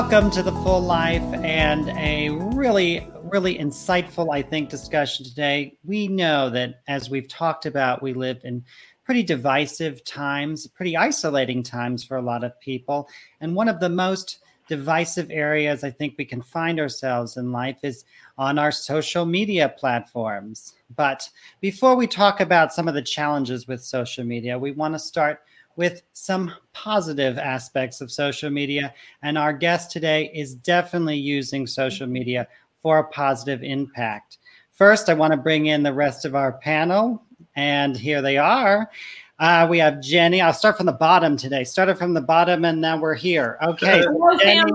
Welcome to the Full Life and a really, really insightful, I think, discussion today. We know that as we've talked about, we live in pretty divisive times, pretty isolating times for a lot of people. And one of the most divisive areas I think we can find ourselves in life is on our social media platforms. But before we talk about some of the challenges with social media, we want to start with some positive aspects of social media. And our guest today is definitely using social media for a positive impact. First, I want to bring in the rest of our panel, and here they are. Uh, we have Jenny. I'll start from the bottom today. Started from the bottom, and now we're here. Okay, Jenny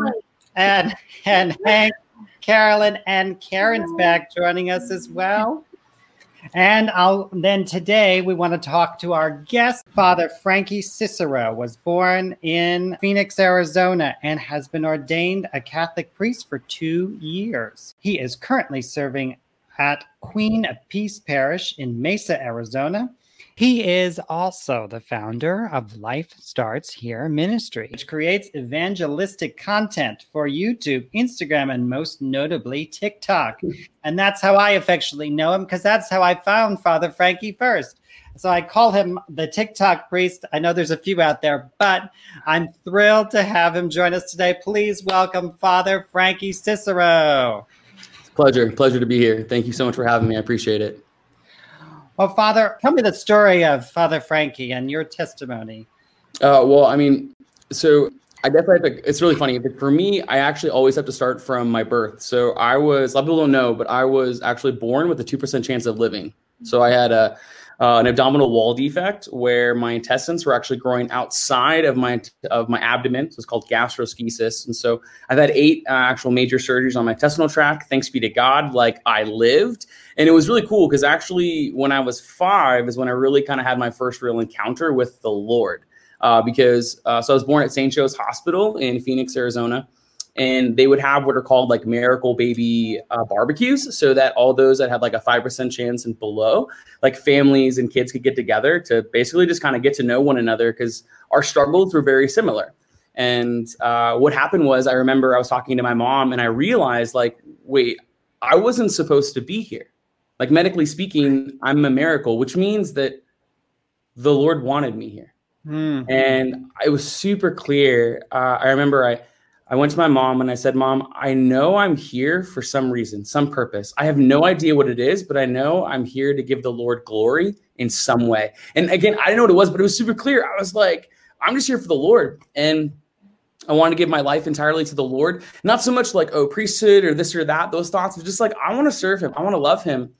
and and Hank, Carolyn, and Karen's back joining us as well. And I'll then today we want to talk to our guest. Father Frankie Cicero was born in Phoenix, Arizona, and has been ordained a Catholic priest for two years. He is currently serving at Queen of Peace Parish in Mesa, Arizona. He is also the founder of Life Starts Here Ministry, which creates evangelistic content for YouTube, Instagram, and most notably TikTok. And that's how I affectionately know him because that's how I found Father Frankie first. So I call him the TikTok priest. I know there's a few out there, but I'm thrilled to have him join us today. Please welcome Father Frankie Cicero. Pleasure, pleasure to be here. Thank you so much for having me. I appreciate it. Well, Father, tell me the story of Father Frankie and your testimony. Uh, well, I mean, so I definitely have to, it's really funny. But for me, I actually always have to start from my birth. So I was, a lot of people don't know, but I was actually born with a 2% chance of living. So I had a, uh, an abdominal wall defect where my intestines were actually growing outside of my of my abdomen. So it's called gastroschisis. And so I've had eight uh, actual major surgeries on my intestinal tract. Thanks be to God, like I lived, and it was really cool because actually when I was five is when I really kind of had my first real encounter with the Lord. Uh, because uh, so I was born at St. Joe's Hospital in Phoenix, Arizona and they would have what are called like miracle baby uh, barbecues so that all those that had like a 5% chance and below like families and kids could get together to basically just kind of get to know one another because our struggles were very similar. And uh, what happened was i remember i was talking to my mom and i realized like wait i wasn't supposed to be here. Like medically speaking i'm a miracle which means that the lord wanted me here. Mm-hmm. and it was super clear uh, i remember i I went to my mom and I said, Mom, I know I'm here for some reason, some purpose. I have no idea what it is, but I know I'm here to give the Lord glory in some way. And again, I didn't know what it was, but it was super clear. I was like, I'm just here for the Lord. And I want to give my life entirely to the Lord. Not so much like, oh, priesthood or this or that, those thoughts, but just like, I want to serve him. I want to love him.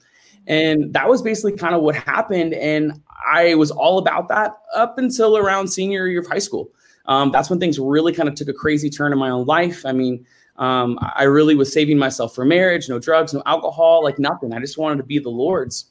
And that was basically kind of what happened. And I was all about that up until around senior year of high school um, that's when things really kind of took a crazy turn in my own life. I mean, um, I really was saving myself for marriage, no drugs, no alcohol, like nothing. I just wanted to be the Lord's.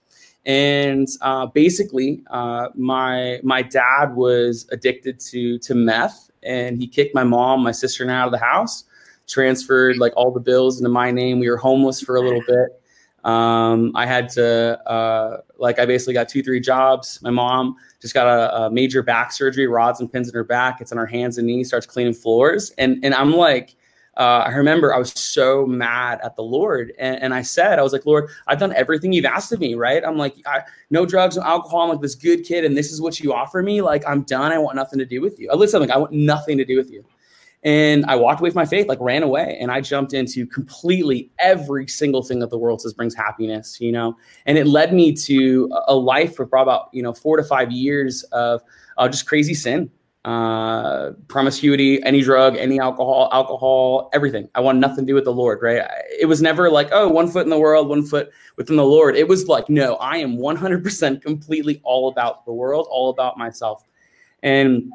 And uh, basically, uh, my my dad was addicted to to meth, and he kicked my mom, my sister, and I out of the house. Transferred like all the bills into my name. We were homeless for a little bit. Um, I had to, uh, like, I basically got two, three jobs. My mom just got a, a, major back surgery, rods and pins in her back. It's on her hands and knees, starts cleaning floors. And, and I'm like, uh, I remember I was so mad at the Lord. And, and, I said, I was like, Lord, I've done everything you've asked of me, right? I'm like, I, no drugs, no alcohol. I'm like this good kid. And this is what you offer me. Like, I'm done. I want nothing to do with you. I listen, like, I want nothing to do with you. And I walked away from my faith, like ran away, and I jumped into completely every single thing that the world says brings happiness, you know. And it led me to a life for about you know four to five years of uh, just crazy sin, uh, promiscuity, any drug, any alcohol, alcohol, everything. I want nothing to do with the Lord, right? It was never like, oh, one foot in the world, one foot within the Lord. It was like, no, I am 100% completely all about the world, all about myself. And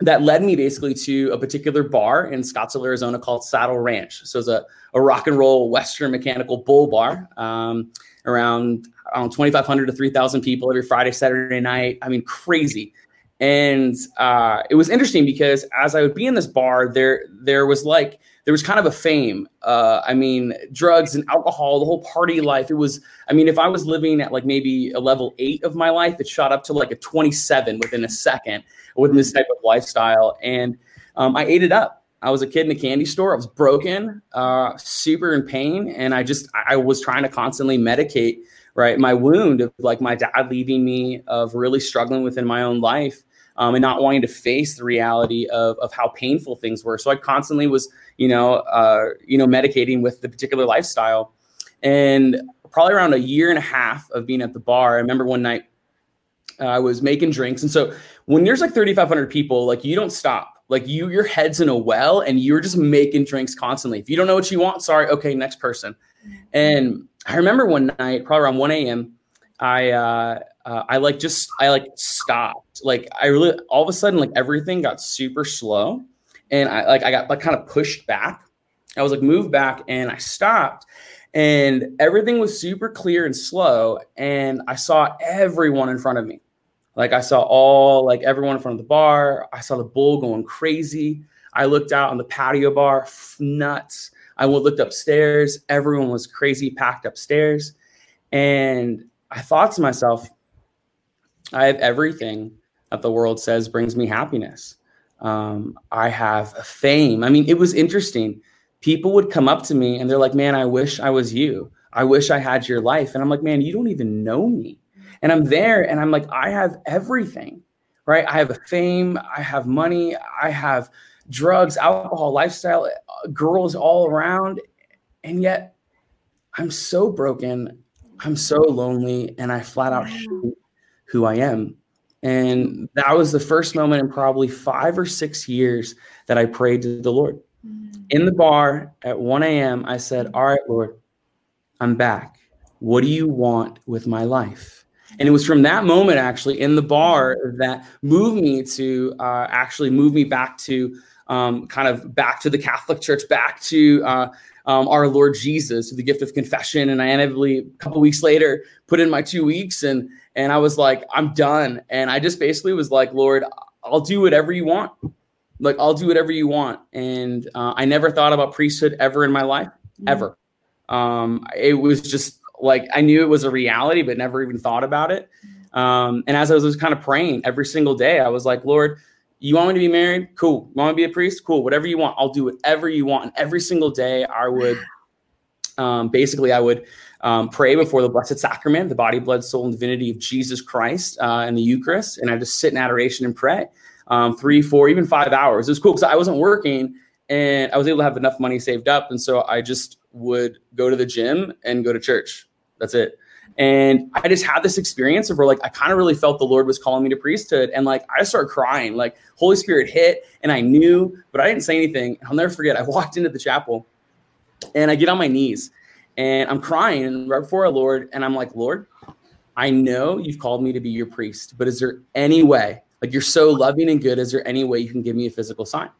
that led me basically to a particular bar in Scottsdale, Arizona called Saddle Ranch. So it's a, a rock and roll Western mechanical bull bar um, around, around 2,500 to 3,000 people every Friday, Saturday night. I mean, crazy. And uh, it was interesting because as I would be in this bar, there there was like there was kind of a fame. Uh, I mean, drugs and alcohol, the whole party life. It was. I mean, if I was living at like maybe a level eight of my life, it shot up to like a twenty seven within a second within this type of lifestyle, and um, I ate it up. I was a kid in a candy store. I was broken, uh, super in pain, and I just I was trying to constantly medicate right my wound of like my dad leaving me, of really struggling within my own life, um, and not wanting to face the reality of of how painful things were. So I constantly was you know uh, you know medicating with the particular lifestyle, and probably around a year and a half of being at the bar. I remember one night uh, I was making drinks, and so when there's like 3,500 people, like you don't stop. Like you, your head's in a well, and you're just making drinks constantly. If you don't know what you want, sorry, okay, next person. And I remember one night, probably around 1 a.m., I uh, uh, I like just I like stopped. Like I really all of a sudden like everything got super slow, and I like I got like kind of pushed back. I was like moved back, and I stopped, and everything was super clear and slow, and I saw everyone in front of me. Like I saw all like everyone in front of the bar. I saw the bull going crazy. I looked out on the patio bar, nuts. I looked upstairs. Everyone was crazy, packed upstairs. And I thought to myself, I have everything that the world says brings me happiness. Um, I have fame. I mean, it was interesting. People would come up to me and they're like, man, I wish I was you. I wish I had your life. And I'm like, man, you don't even know me. And I'm there and I'm like, I have everything, right? I have a fame, I have money, I have drugs, alcohol, lifestyle, girls all around. And yet I'm so broken. I'm so lonely. And I flat out who I am. And that was the first moment in probably five or six years that I prayed to the Lord. In the bar at 1 a.m., I said, All right, Lord, I'm back. What do you want with my life? And it was from that moment, actually, in the bar that moved me to uh, actually move me back to um, kind of back to the Catholic Church, back to uh, um, our Lord Jesus, to the gift of confession. And I inevitably, a couple weeks later, put in my two weeks, and and I was like, I'm done. And I just basically was like, Lord, I'll do whatever you want. Like I'll do whatever you want. And uh, I never thought about priesthood ever in my life, mm-hmm. ever. Um, it was just like I knew it was a reality, but never even thought about it. Um, and as I was kind of praying every single day, I was like, Lord, you want me to be married? Cool. You want me to be a priest? Cool. Whatever you want, I'll do whatever you want. And every single day, I would um, basically I would um, pray before the Blessed Sacrament, the body, blood, soul, and divinity of Jesus Christ uh, in the Eucharist, and I just sit in adoration and pray um, three, four, even five hours. It was cool because I wasn't working and I was able to have enough money saved up, and so I just would go to the gym and go to church. That's it. And I just had this experience of where like I kind of really felt the Lord was calling me to priesthood. And like I started crying, like Holy Spirit hit and I knew, but I didn't say anything. I'll never forget. I walked into the chapel and I get on my knees and I'm crying right before our Lord. And I'm like, Lord, I know you've called me to be your priest, but is there any way, like you're so loving and good, is there any way you can give me a physical sign?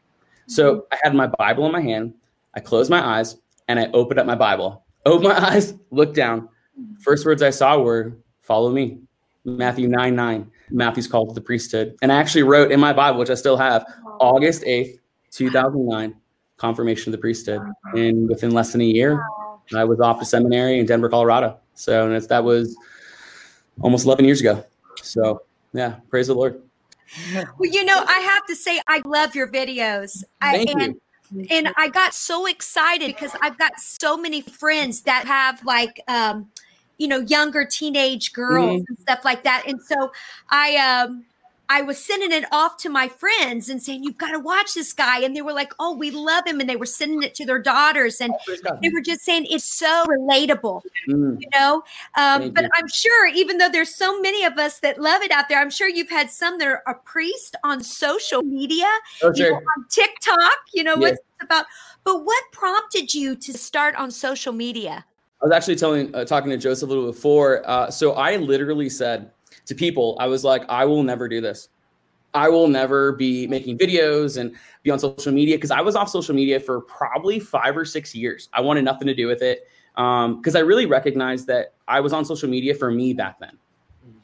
So mm-hmm. I had my Bible in my hand. I closed my eyes and I opened up my Bible opened my eyes, looked down. First words I saw were, follow me. Matthew 9 9. Matthew's called to the priesthood. And I actually wrote in my Bible, which I still have, August 8th, 2009, confirmation of the priesthood. And within less than a year, I was off to seminary in Denver, Colorado. So and that was almost 11 years ago. So yeah, praise the Lord. Well, you know, I have to say, I love your videos. Thank I, you and I got so excited because I've got so many friends that have like um you know younger teenage girls mm-hmm. and stuff like that and so I um I was sending it off to my friends and saying, You've got to watch this guy. And they were like, Oh, we love him. And they were sending it to their daughters. And oh, they were just saying, It's so relatable, mm. you know? Um, but you. I'm sure, even though there's so many of us that love it out there, I'm sure you've had some that are a priest on social media, oh, sure. you know, on TikTok, you know, yes. what's about. But what prompted you to start on social media? I was actually telling, uh, talking to Joseph a little before. Uh, so I literally said, to people, I was like, I will never do this. I will never be making videos and be on social media because I was off social media for probably five or six years. I wanted nothing to do with it because um, I really recognized that I was on social media for me back then.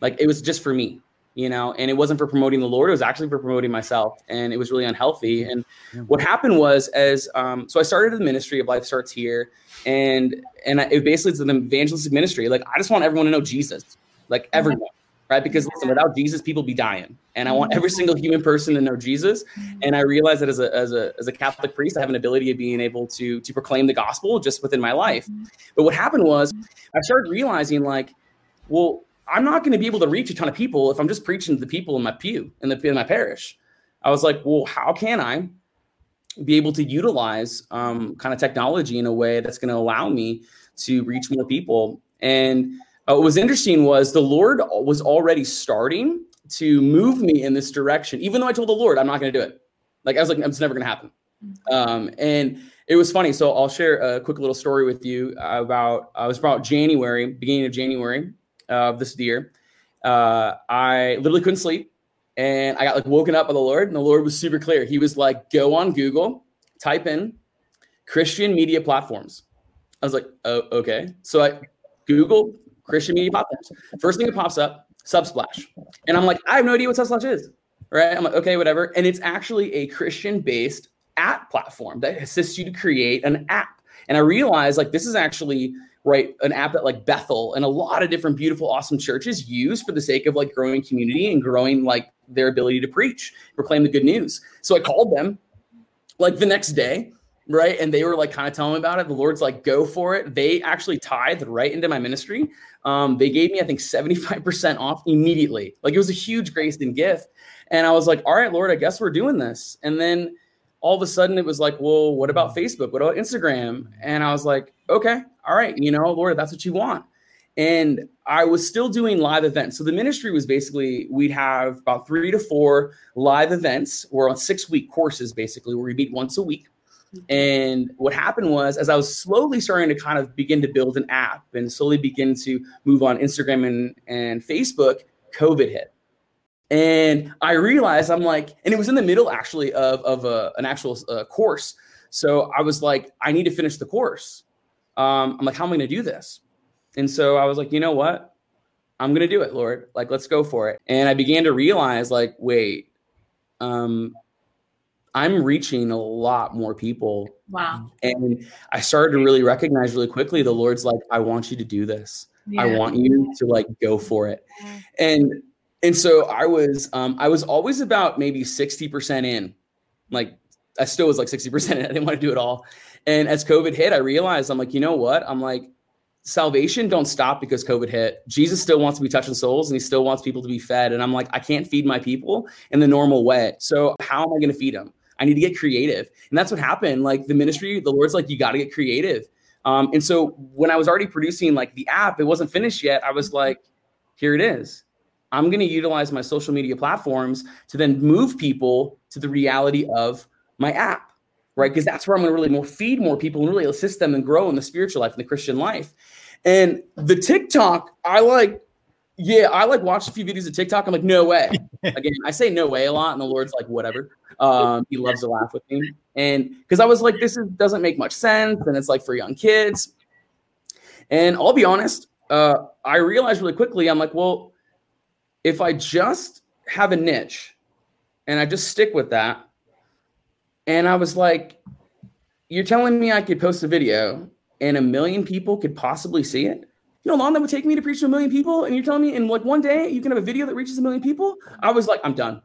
Like it was just for me, you know, and it wasn't for promoting the Lord. It was actually for promoting myself, and it was really unhealthy. And what happened was, as um, so I started the ministry of Life Starts Here, and and it basically it's an evangelistic ministry. Like I just want everyone to know Jesus, like everyone right? Because listen, without Jesus, people be dying, and I want every mm-hmm. single human person to know Jesus. Mm-hmm. And I realize that as a as a as a Catholic priest, I have an ability of being able to to proclaim the gospel just within my life. Mm-hmm. But what happened was, I started realizing like, well, I'm not going to be able to reach a ton of people if I'm just preaching to the people in my pew in the in my parish. I was like, well, how can I be able to utilize um, kind of technology in a way that's going to allow me to reach more people? And uh, what was interesting was the Lord was already starting to move me in this direction, even though I told the Lord I'm not going to do it. Like I was like, it's never going to happen. Um, and it was funny. So I'll share a quick little story with you about. Uh, it was about January, beginning of January of this year. Uh, I literally couldn't sleep, and I got like woken up by the Lord, and the Lord was super clear. He was like, "Go on Google, type in Christian media platforms." I was like, "Oh, okay." So I Google Christian media platforms. First thing that pops up, Subsplash. And I'm like, I have no idea what Subsplash is. Right. I'm like, okay, whatever. And it's actually a Christian based app platform that assists you to create an app. And I realized like this is actually right an app that like Bethel and a lot of different beautiful, awesome churches use for the sake of like growing community and growing like their ability to preach, proclaim the good news. So I called them like the next day right? And they were like kind of telling me about it. The Lord's like, go for it. They actually tithed right into my ministry. Um, they gave me, I think, 75% off immediately. Like it was a huge grace and gift. And I was like, all right, Lord, I guess we're doing this. And then all of a sudden it was like, well, what about Facebook? What about Instagram? And I was like, okay, all right, you know, Lord, that's what you want. And I was still doing live events. So the ministry was basically we'd have about three to four live events or on six week courses, basically, where we meet once a week. And what happened was, as I was slowly starting to kind of begin to build an app and slowly begin to move on Instagram and, and Facebook, COVID hit. And I realized I'm like, and it was in the middle actually of, of a, an actual uh, course. So I was like, I need to finish the course. Um, I'm like, how am I going to do this? And so I was like, you know what? I'm going to do it, Lord. Like, let's go for it. And I began to realize, like, wait, um, I'm reaching a lot more people. Wow. And I started to really recognize really quickly the Lord's like, I want you to do this. Yeah. I want you to like go for it. And and so I was um I was always about maybe 60% in. Like I still was like 60% in. I didn't want to do it all. And as COVID hit, I realized I'm like, you know what? I'm like, salvation don't stop because COVID hit. Jesus still wants to be touching souls and he still wants people to be fed. And I'm like, I can't feed my people in the normal way. So how am I going to feed them? I need to get creative. And that's what happened. Like the ministry, the Lord's like, you got to get creative. Um, and so when I was already producing like the app, it wasn't finished yet. I was like, here it is. I'm going to utilize my social media platforms to then move people to the reality of my app, right? Because that's where I'm going to really more feed more people and really assist them and grow in the spiritual life and the Christian life. And the TikTok, I like yeah, I like watched a few videos of TikTok. I'm like, no way. Again, I say no way a lot, and the Lord's like, whatever. Um, he loves to laugh with me, and because I was like, this is, doesn't make much sense, and it's like for young kids. And I'll be honest, uh, I realized really quickly, I'm like, well, if I just have a niche, and I just stick with that, and I was like, you're telling me I could post a video and a million people could possibly see it you know how long that would take me to preach to a million people? And you're telling me in like one day you can have a video that reaches a million people? I was like, I'm done,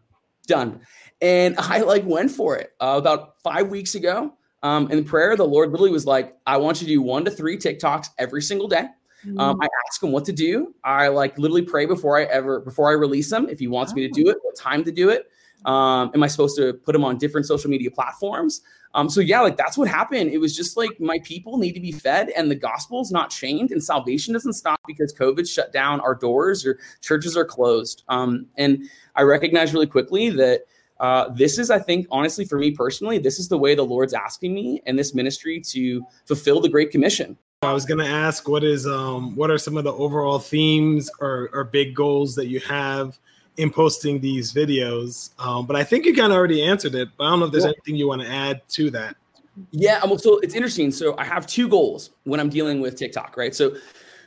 done. And I like went for it uh, about five weeks ago. Um, in prayer, the Lord literally was like, I want you to do one to three TikToks every single day. Um, mm. I ask him what to do. I like literally pray before I ever before I release them. If he wants me to do it, what time to do it. Um, am I supposed to put them on different social media platforms? Um, so yeah, like that's what happened. It was just like my people need to be fed, and the gospel's not chained, and salvation doesn't stop because COVID shut down our doors or churches are closed. Um, and I recognize really quickly that uh, this is, I think, honestly, for me personally, this is the way the Lord's asking me and this ministry to fulfill the Great Commission. I was going to ask, what is, um, what are some of the overall themes or, or big goals that you have in posting these videos. Um, but I think you kind of already answered it. But I don't know if there's anything you want to add to that. Yeah, so it's interesting. So I have two goals when I'm dealing with TikTok, right? So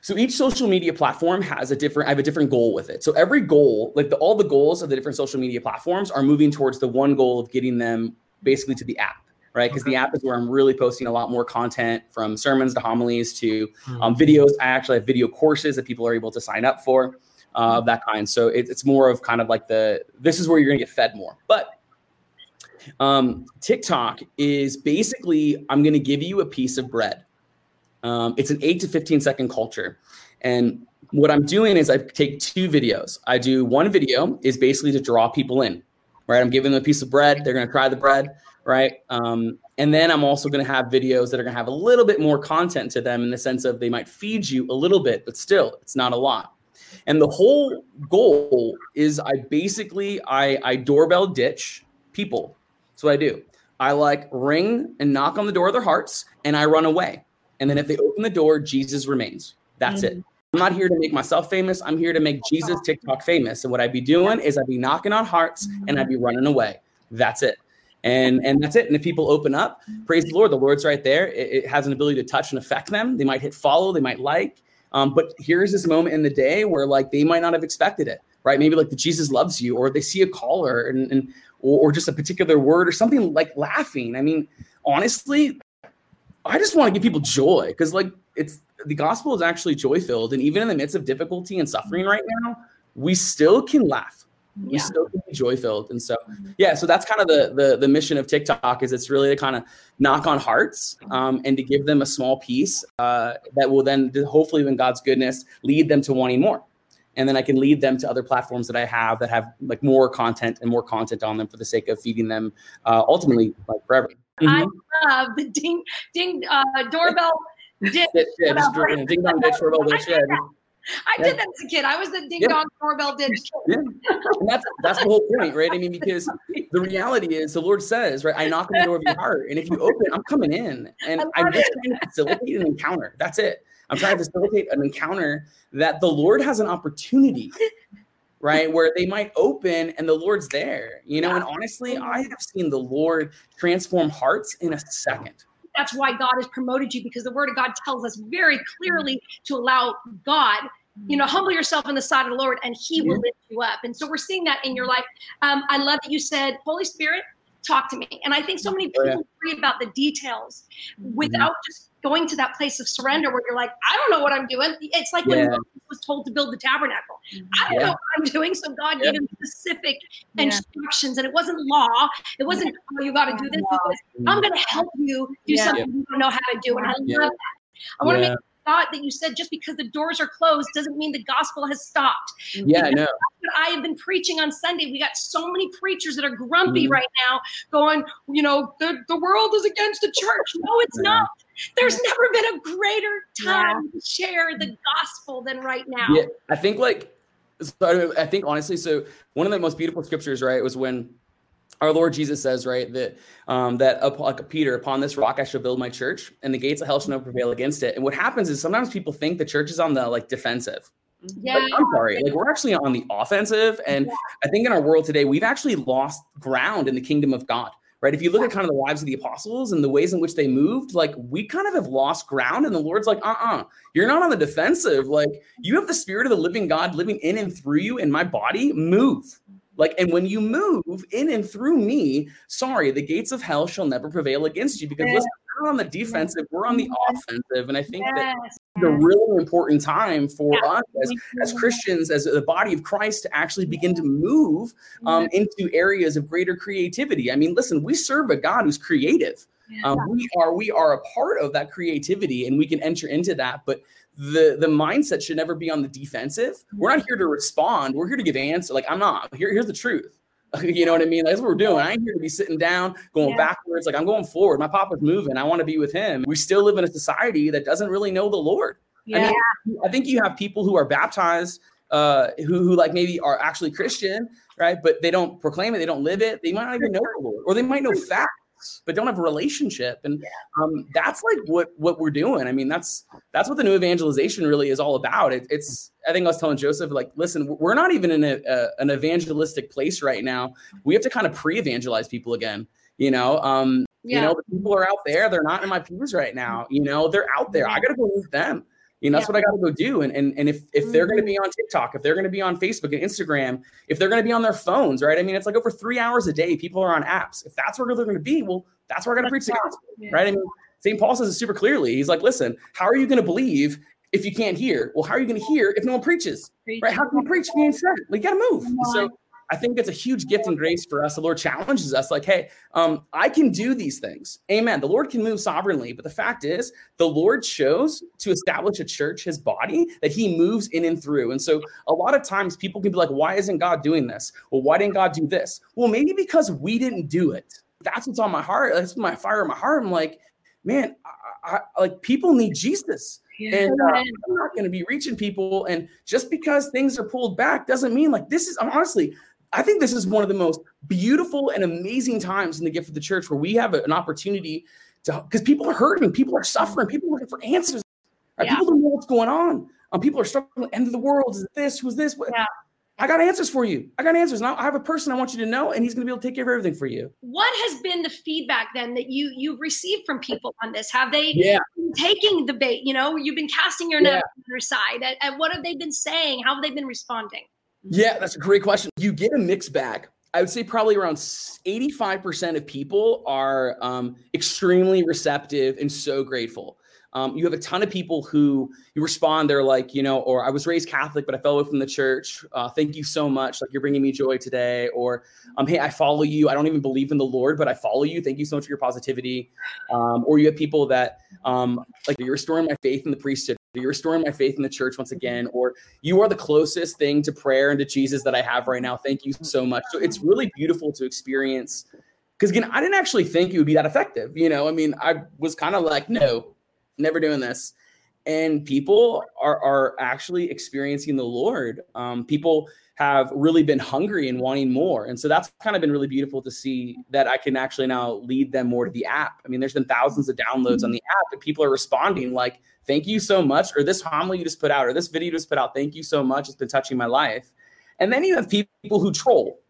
so each social media platform has a different I have a different goal with it. So every goal, like the, all the goals of the different social media platforms are moving towards the one goal of getting them basically to the app, right? Because okay. the app is where I'm really posting a lot more content from sermons to homilies to um, mm-hmm. videos. I actually have video courses that people are able to sign up for. uh, of that kind. So it, it's more of kind of like the this is where you're going to get fed more. But um, TikTok is basically I'm going to give you a piece of bread. Um, it's an eight to 15 second culture. And what I'm doing is I take two videos. I do one video is basically to draw people in, right? I'm giving them a piece of bread. They're going to try the bread, right? Um, and then I'm also going to have videos that are going to have a little bit more content to them in the sense of they might feed you a little bit, but still, it's not a lot. And the whole goal is I basically I, I doorbell ditch people. That's what I do. I like ring and knock on the door of their hearts, and I run away. And then if they open the door, Jesus remains. That's mm-hmm. it. I'm not here to make myself famous. I'm here to make Jesus TikTok famous. And what I'd be doing is I'd be knocking on hearts and I'd be running away. That's it. And and that's it. And if people open up, praise the Lord, the Lord's right there. It, it has an ability to touch and affect them. They might hit follow, they might like. Um, but here's this moment in the day where like they might not have expected it, right? Maybe like the Jesus loves you, or they see a caller and, and or, or just a particular word or something like laughing. I mean, honestly, I just want to give people joy because like it's the gospel is actually joy filled, and even in the midst of difficulty and suffering right now, we still can laugh. We yeah. still can be joy filled, and so yeah. So that's kind of the, the the mission of TikTok is it's really to kind of knock on hearts um, and to give them a small piece uh, that will then hopefully, in God's goodness, lead them to wanting more and then I can lead them to other platforms that I have that have like more content and more content on them for the sake of feeding them uh, ultimately like forever. Mm-hmm. I love the ding ding uh, doorbell ditch. yeah, just ding dong ditch doorbell ditch. Yeah. I did that as a kid. I was the ding yeah. dong doorbell ditch. Yeah. And that's that's the whole point, right? I mean, because the reality is the Lord says, right, I knock on the door of your heart. And if you open, I'm coming in. And I'm just trying to facilitate an encounter. That's it. I'm trying to facilitate an encounter that the Lord has an opportunity, right? Where they might open and the Lord's there, you know. And honestly, I have seen the Lord transform hearts in a second. That's why God has promoted you because the word of God tells us very clearly to allow God you know, humble yourself in the sight of the Lord and he will lift you up. And so we're seeing that in your life. Um, I love that you said, Holy Spirit, talk to me. And I think so many people oh, yeah. read about the details without mm-hmm. just going to that place of surrender where you're like, I don't know what I'm doing. It's like yeah. when Moses was told to build the tabernacle. I don't yeah. know what I'm doing. So God gave him specific instructions. And it wasn't law. It wasn't, oh, you got to do this. I'm going to help you do something you don't know how to do. And I love that. I want to make thought that you said just because the doors are closed doesn't mean the gospel has stopped. Yeah, I know. I have been preaching on Sunday. We got so many preachers that are grumpy mm-hmm. right now, going, you know, the, the world is against the church. No, it's yeah. not. There's never been a greater time yeah. to share the gospel than right now. Yeah, I think like so I think honestly, so one of the most beautiful scriptures, right, was when our Lord Jesus says, right, that um, that up, like Peter, upon this rock I shall build my church, and the gates of hell shall never prevail against it. And what happens is sometimes people think the church is on the like defensive. Yeah, like, I'm sorry, like we're actually on the offensive, and yeah. I think in our world today we've actually lost ground in the kingdom of God. Right. If you look at kind of the lives of the apostles and the ways in which they moved, like we kind of have lost ground. And the Lord's like, uh uh-uh, uh, you are not on the defensive. Like you have the spirit of the living God living in and through you in my body. Move. Like, and when you move in and through me, sorry, the gates of hell shall never prevail against you because yes. listen, we're on the defensive, we're on the offensive. And I think yes. that it's a really important time for yeah. us as, as Christians, as the body of Christ, to actually begin to move um, into areas of greater creativity. I mean, listen, we serve a God who's creative. Um, we are we are a part of that creativity and we can enter into that but the the mindset should never be on the defensive. We're not here to respond. We're here to give answer. Like I'm not. Here, here's the truth. you know what I mean? That's what we're doing. I ain't here to be sitting down, going yeah. backwards. Like I'm going forward. My papa's moving. I want to be with him. We still live in a society that doesn't really know the Lord. Yeah. I mean, I think you have people who are baptized, uh, who who like maybe are actually Christian, right? But they don't proclaim it. They don't live it. They might not even know the Lord, or they might know facts but don't have a relationship. And um, that's like what what we're doing. I mean that's that's what the new evangelization really is all about. It, it's i think i was telling joseph like listen we're not even in a, a, an evangelistic place right now. We have to kind of pre-evangelize people again you know? Um yeah. you know people are out there. They're not in my pews right now you know? They're out there. I gotta go meet them you know, that's yeah. what I got to go do. And and and if if they're going to be mm-hmm. on TikTok, if they're going to be on Facebook and Instagram, if they're going to be on their phones, right? I mean, it's like over three hours a day. People are on apps. If that's where they're going to be, well, that's where I got to preach the gospel, yeah. right? I mean, St. Paul says it super clearly. He's like, listen, how are you going to believe if you can't hear? Well, how are you going to hear if no one preaches? Right? How can you preach if you ain't sent? Like, you got to move. So I think it's a huge gift and grace for us. The Lord challenges us, like, hey, um, I can do these things. Amen. The Lord can move sovereignly. But the fact is, the Lord chose to establish a church, his body, that he moves in and through. And so a lot of times people can be like, why isn't God doing this? Well, why didn't God do this? Well, maybe because we didn't do it. That's what's on my heart. That's my fire in my heart. I'm like, man, I, I, like people need Jesus. Yeah. And uh, I'm not going to be reaching people. And just because things are pulled back doesn't mean like this is, I'm honestly, I think this is one of the most beautiful and amazing times in the gift of the church where we have an opportunity to, because people are hurting, people are suffering, people are looking for answers. Right? Yeah. People don't know what's going on. Um, people are struggling. End of the world. Is this? Who's this? Yeah. I got answers for you. I got answers. Now I have a person I want you to know, and he's going to be able to take care of everything for you. What has been the feedback then that you you've received from people on this? Have they yeah. been taking the bait? You know, you've been casting your net yeah. on their side. And, and what have they been saying? How have they been responding? Yeah, that's a great question. You get a mix back. I would say probably around 85% of people are um, extremely receptive and so grateful. Um, you have a ton of people who you respond. They're like, you know, or I was raised Catholic, but I fell away from the church. Uh, thank you so much. Like you're bringing me joy today. Or, um, hey, I follow you. I don't even believe in the Lord, but I follow you. Thank you so much for your positivity. Um, or you have people that um, like you're restoring my faith in the priesthood. You're restoring my faith in the church once again, or you are the closest thing to prayer and to Jesus that I have right now. Thank you so much. So it's really beautiful to experience because again, I didn't actually think it would be that effective. You know, I mean, I was kind of like, no, never doing this. And people are, are actually experiencing the Lord. Um, people have really been hungry and wanting more. And so that's kind of been really beautiful to see that I can actually now lead them more to the app. I mean, there's been thousands of downloads on the app, and people are responding like, thank you so much, or this homily you just put out, or this video you just put out, thank you so much. It's been touching my life. And then you have people who troll,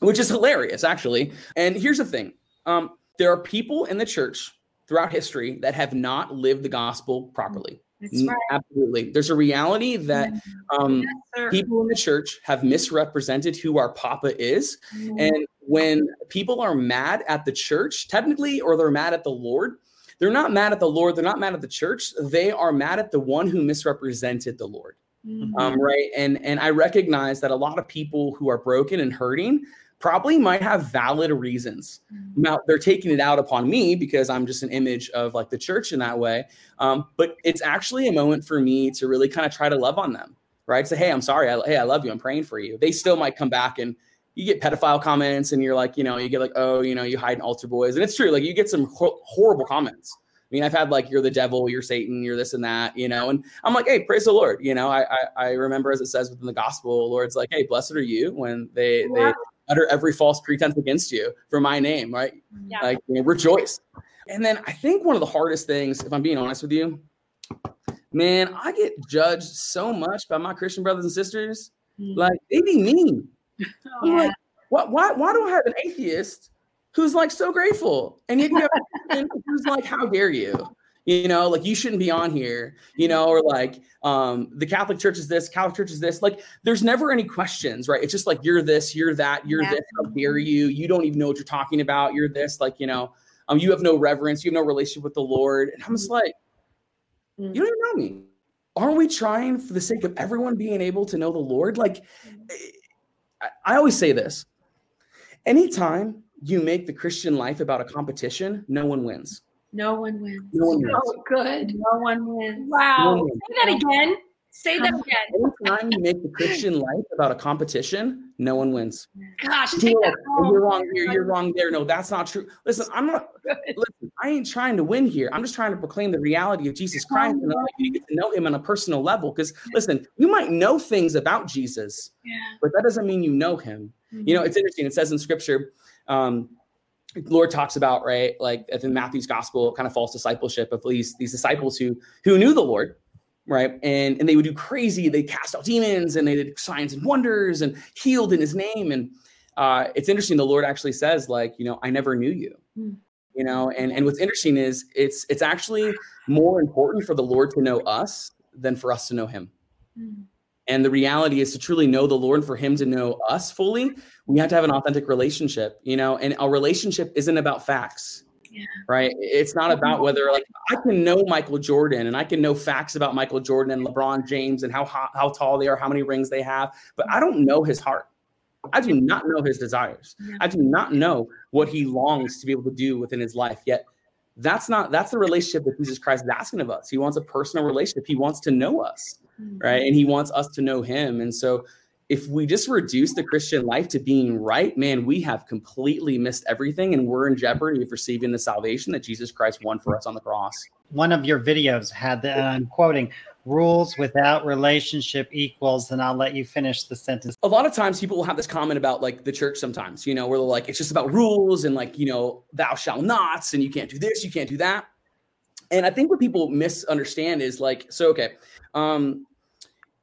which is hilarious, actually. And here's the thing um, there are people in the church throughout history that have not lived the gospel properly. Right. Absolutely. There's a reality that um, yes, people in the church have misrepresented who our Papa is. Mm-hmm. And when people are mad at the church, technically, or they're mad at the Lord, they're not mad at the Lord. They're not mad at the church. They are mad at the one who misrepresented the Lord. Mm-hmm. Um, right. And and I recognize that a lot of people who are broken and hurting probably might have valid reasons. Mm-hmm. Now they're taking it out upon me because I'm just an image of like the church in that way. Um, but it's actually a moment for me to really kind of try to love on them, right? Say, hey, I'm sorry. I, hey, I love you. I'm praying for you. They still might come back and you get pedophile comments and you're like, you know, you get like, oh, you know, you hide in altar boys. And it's true. Like you get some ho- horrible comments. I mean, I've had like, you're the devil, you're Satan, you're this and that, you know, and I'm like, hey, praise the Lord. You know, I, I, I remember as it says within the gospel, Lord's like, hey, blessed are you when they, yeah. they utter every false pretense against you for my name, right? Yeah. Like you know, rejoice. And then I think one of the hardest things, if I'm being honest with you, man, I get judged so much by my Christian brothers and sisters. Mm-hmm. Like they be mean. Oh, I'm like, why, why, why do I have an atheist who's like so grateful? And yet you have who's like, how dare you? You know like you shouldn't be on here you know or like um the catholic church is this catholic church is this. Like there's never any questions right? It's just like you're this you're that you're yeah. this how dare you? You don't even know what you're talking about. You're this like you know um you have no reverence you have no relationship with the lord. And i'm just like mm-hmm. you don't even know me. Aren't we trying for the sake of everyone being able to know the lord? Like mm-hmm. I, I always say this. Anytime you make the christian life about a competition no one wins no one wins. No one wins. Oh, good. No one wins. Wow. No one Say that again. Say that again. Anytime you make the Christian life about a competition, no one wins. Gosh, take that oh, you're wrong here. You're wrong there. No, that's not true. Listen, I'm not. Listen, I ain't trying to win here. I'm just trying to proclaim the reality of Jesus Christ and you to get to know Him on a personal level. Because listen, you might know things about Jesus, yeah. but that doesn't mean you know Him. Mm-hmm. You know, it's interesting. It says in Scripture. Um, Lord talks about right, like in Matthew's gospel, kind of false discipleship of these these disciples who who knew the Lord, right, and and they would do crazy, they cast out demons and they did signs and wonders and healed in His name. And uh, it's interesting. The Lord actually says, like, you know, I never knew you. Mm. You know, and and what's interesting is it's it's actually more important for the Lord to know us than for us to know Him. Mm. And the reality is to truly know the Lord, for Him to know us fully, we have to have an authentic relationship, you know, and our relationship isn't about facts. Yeah. Right. It's not mm-hmm. about whether like I can know Michael Jordan and I can know facts about Michael Jordan and LeBron James and how how tall they are, how many rings they have, but I don't know his heart. I do not know his desires. Yeah. I do not know what he longs to be able to do within his life. Yet that's not that's the relationship that Jesus Christ is asking of us. He wants a personal relationship. He wants to know us, mm-hmm. right? And he wants us to know him. And so if we just reduce the Christian life to being right, man, we have completely missed everything and we're in jeopardy of receiving the salvation that Jesus Christ won for us on the cross. One of your videos had the, I'm quoting, rules without relationship equals, and I'll let you finish the sentence. A lot of times people will have this comment about like the church sometimes, you know, where they're like, it's just about rules and like, you know, thou shalt nots and you can't do this, you can't do that. And I think what people misunderstand is like, so, okay, um,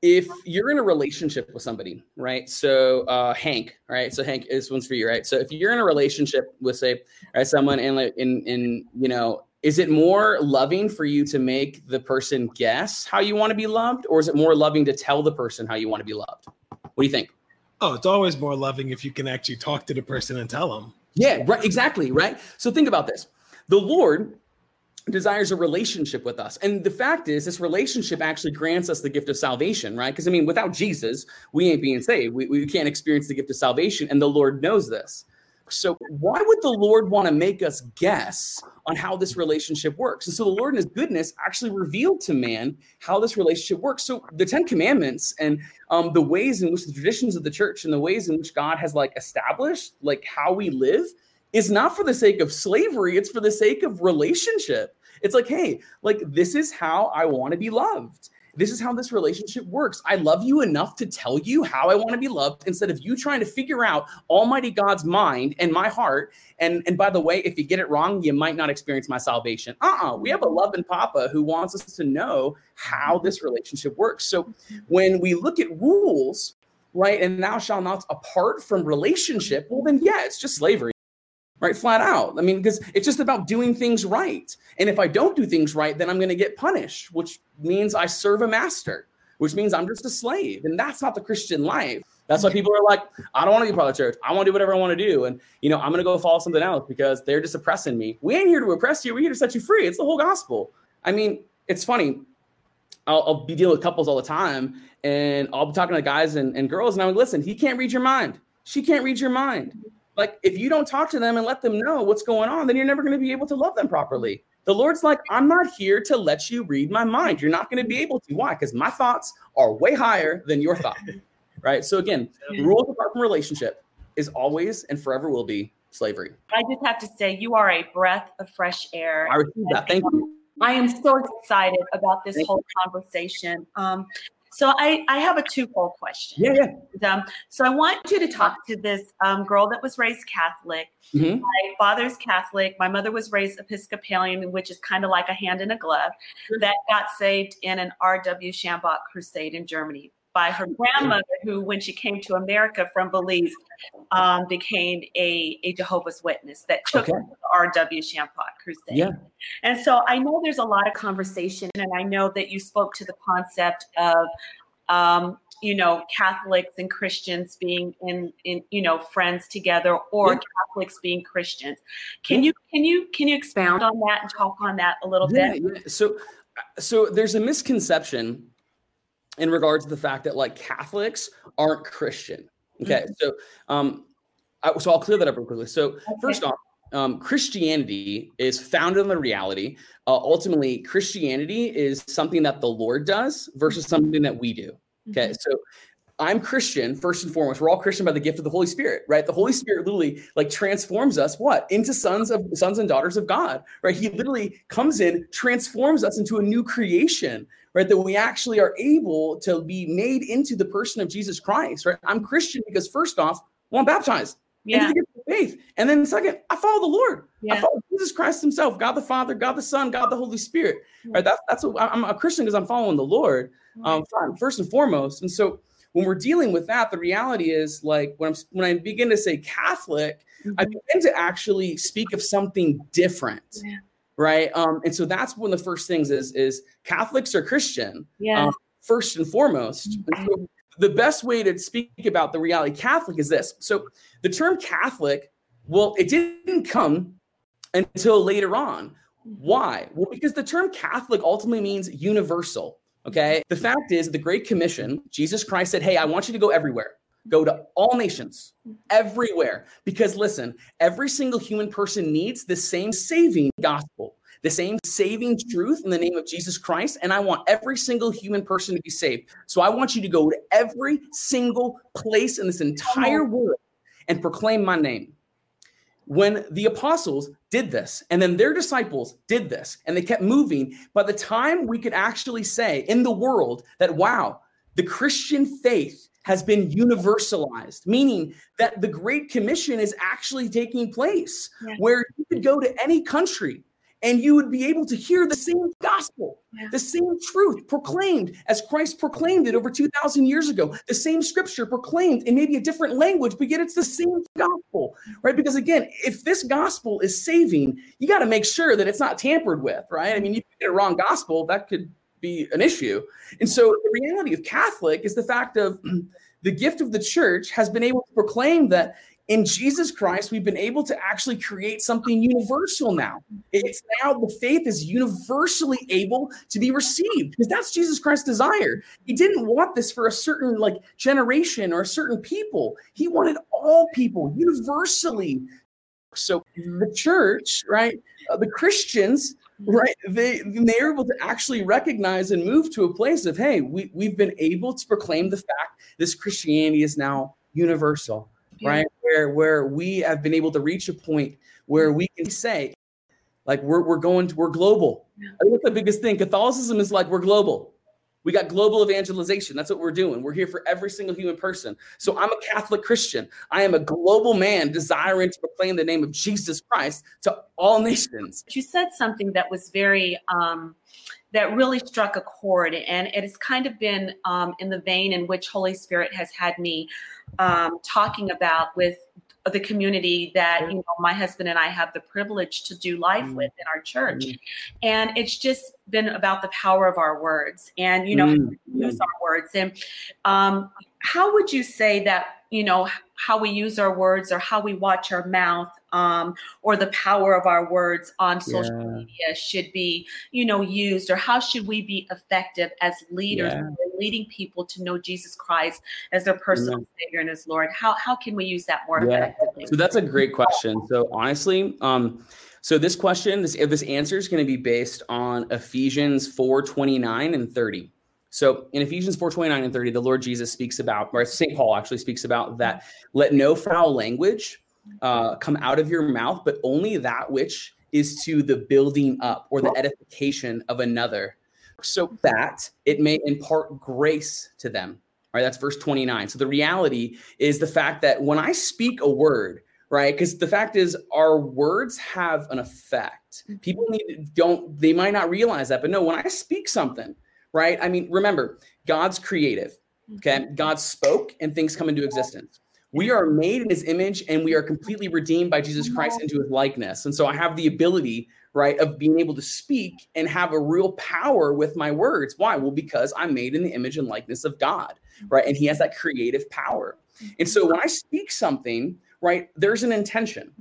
if you're in a relationship with somebody, right? So uh, Hank, right? So Hank, this one's for you, right? So if you're in a relationship with say, right, someone and like in in you know, is it more loving for you to make the person guess how you want to be loved, or is it more loving to tell the person how you want to be loved? What do you think? Oh, it's always more loving if you can actually talk to the person and tell them. Yeah, right. Exactly, right. So think about this: the Lord desires a relationship with us. And the fact is, this relationship actually grants us the gift of salvation, right? Because I mean, without Jesus, we ain't being saved. We, we can't experience the gift of salvation, and the Lord knows this. So, why would the Lord want to make us guess on how this relationship works? And so, the Lord in His goodness actually revealed to man how this relationship works. So, the Ten Commandments and um, the ways in which the traditions of the church and the ways in which God has like established like how we live is not for the sake of slavery, it's for the sake of relationship. It's like, hey, like this is how I want to be loved. This is how this relationship works. I love you enough to tell you how I want to be loved instead of you trying to figure out Almighty God's mind and my heart. And, and by the way, if you get it wrong, you might not experience my salvation. Uh uh-uh. uh We have a loving Papa who wants us to know how this relationship works. So when we look at rules, right, and thou shalt not apart from relationship, well, then yeah, it's just slavery right? Flat out. I mean, because it's just about doing things right. And if I don't do things right, then I'm going to get punished, which means I serve a master, which means I'm just a slave. And that's not the Christian life. That's why people are like, I don't want to be part of the church. I want to do whatever I want to do. And, you know, I'm going to go follow something else because they're just oppressing me. We ain't here to oppress you. We're here to set you free. It's the whole gospel. I mean, it's funny. I'll, I'll be dealing with couples all the time and I'll be talking to guys and, and girls and I'm like, listen, he can't read your mind. She can't read your mind like, if you don't talk to them and let them know what's going on, then you're never going to be able to love them properly. The Lord's like, I'm not here to let you read my mind. You're not going to be able to. Why? Because my thoughts are way higher than your thought. right. So, again, rules apart from relationship is always and forever will be slavery. I just have to say, you are a breath of fresh air. I receive that. Thank you. I am so excited about this Thank whole you. conversation. Um, so I, I have a two-fold question. Yeah, yeah. Um, so I want you to talk to this um, girl that was raised Catholic. Mm-hmm. My father's Catholic. My mother was raised Episcopalian, which is kind of like a hand in a glove. That got saved in an R.W. Schambach crusade in Germany by her grandmother, who, when she came to America from Belize, um, became a, a Jehovah's Witness that took okay. the R.W. Schambach crusade. Yeah. And so I know there's a lot of conversation, and I know that you spoke to the concept of, um, you know, Catholics and Christians being in, in you know, friends together, or yeah. Catholics being Christians. Can yeah. you can you can you expound on that and talk on that a little yeah, bit? Yeah. So, so there's a misconception in regards to the fact that like Catholics aren't Christian. Okay, mm-hmm. so um, I, so I'll clear that up real quickly. So okay. first off, um, Christianity is founded on the reality. Uh, ultimately, Christianity is something that the Lord does versus something that we do. Okay, mm-hmm. so I'm Christian first and foremost. We're all Christian by the gift of the Holy Spirit, right? The Holy Spirit literally like transforms us what into sons of sons and daughters of God, right? He literally comes in, transforms us into a new creation, right? That we actually are able to be made into the person of Jesus Christ, right? I'm Christian because first off, well, I'm baptized. Yeah. faith. And then second, I follow the Lord. Yeah. I follow Jesus Christ Himself, God the Father, God the Son, God the Holy Spirit. Yeah. Right. That's that's what I'm a Christian because I'm following the Lord. Um, first and foremost. And so when we're dealing with that, the reality is like when I'm when I begin to say Catholic, mm-hmm. I begin to actually speak of something different. Yeah right? Um, and so that's one of the first things is is Catholics are Christian, yeah. Um, first and foremost. And so the best way to speak about the reality Catholic is this. So the term Catholic, well, it didn't come until later on. Why? Well, because the term Catholic ultimately means universal. Okay. The fact is, the Great Commission, Jesus Christ said, Hey, I want you to go everywhere. Go to all nations, everywhere. Because listen, every single human person needs the same saving gospel, the same saving truth in the name of Jesus Christ. And I want every single human person to be saved. So I want you to go to every single place in this entire world and proclaim my name when the apostles did this and then their disciples did this and they kept moving by the time we could actually say in the world that wow the christian faith has been universalized meaning that the great commission is actually taking place yeah. where you could go to any country and you would be able to hear the same gospel, yeah. the same truth proclaimed as Christ proclaimed it over 2,000 years ago, the same scripture proclaimed in maybe a different language, but yet it's the same gospel, right? Because again, if this gospel is saving, you got to make sure that it's not tampered with, right? I mean, you get a wrong gospel, that could be an issue. And so the reality of Catholic is the fact of the gift of the church has been able to proclaim that in Jesus Christ, we've been able to actually create something universal now. It's now the faith is universally able to be received because that's Jesus Christ's desire. He didn't want this for a certain like generation or a certain people. He wanted all people universally. So the church, right, uh, the Christians, right, they they're able to actually recognize and move to a place of, hey, we we've been able to proclaim the fact this Christianity is now universal yeah. right? Where where we have been able to reach a point where we can say, like we're we're going to, we're global. Yeah. I think that's the biggest thing. Catholicism is like we're global. We got global evangelization. That's what we're doing. We're here for every single human person. So I'm a Catholic Christian. I am a global man desiring to proclaim the name of Jesus Christ to all nations. You said something that was very um, that really struck a chord, and it has kind of been um, in the vein in which Holy Spirit has had me um, talking about with the community that you know my husband and I have the privilege to do life mm. with in our church, mm. and it's just been about the power of our words and you know mm. use our words and um, how would you say that you know how we use our words or how we watch our mouth um, or the power of our words on social yeah. media should be you know used or how should we be effective as leaders yeah. leading people to know jesus christ as their personal mm-hmm. savior and as lord how, how can we use that more yeah. effectively so that's a great question so honestly um, so this question this this answer is going to be based on ephesians 4 29 and 30 so in Ephesians 4 29 and 30, the Lord Jesus speaks about, or St. Paul actually speaks about that let no foul language uh, come out of your mouth, but only that which is to the building up or the edification of another, so that it may impart grace to them. All right, that's verse 29. So the reality is the fact that when I speak a word, right? Because the fact is, our words have an effect. People need don't they might not realize that, but no, when I speak something, right? I mean, remember, God's creative. Okay, mm-hmm. God spoke and things come into existence. We are made in his image and we are completely redeemed by Jesus Christ mm-hmm. into his likeness. And so I have the ability, right, of being able to speak and have a real power with my words. Why? Well, because I'm made in the image and likeness of God, mm-hmm. right? And he has that creative power. Mm-hmm. And so when I speak something, right, there's an intention.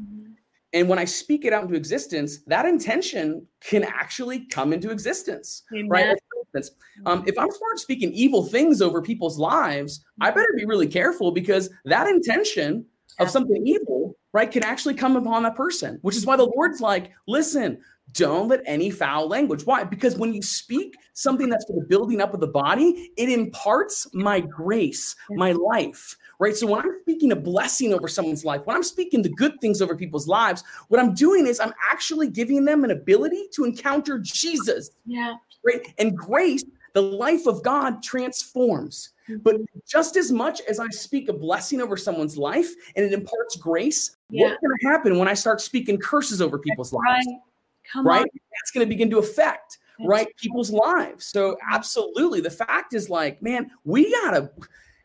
And when I speak it out into existence, that intention can actually come into existence, Amen. right? Instance, um, if I'm smart speaking evil things over people's lives, I better be really careful because that intention of something evil, right, can actually come upon that person, which is why the Lord's like, listen, don't let any foul language. Why? Because when you speak something that's for the building up of the body, it imparts my grace, my life, right? So when I'm speaking a blessing over someone's life, when I'm speaking the good things over people's lives, what I'm doing is I'm actually giving them an ability to encounter Jesus. Yeah. Right. And grace, the life of God transforms. But mm-hmm. just as much as I speak a blessing over someone's life and it imparts grace, yeah. what's going to happen when I start speaking curses over people's That's lives? Right. Come right? That's going to begin to affect That's right people's lives. So absolutely, the fact is like, man, we gotta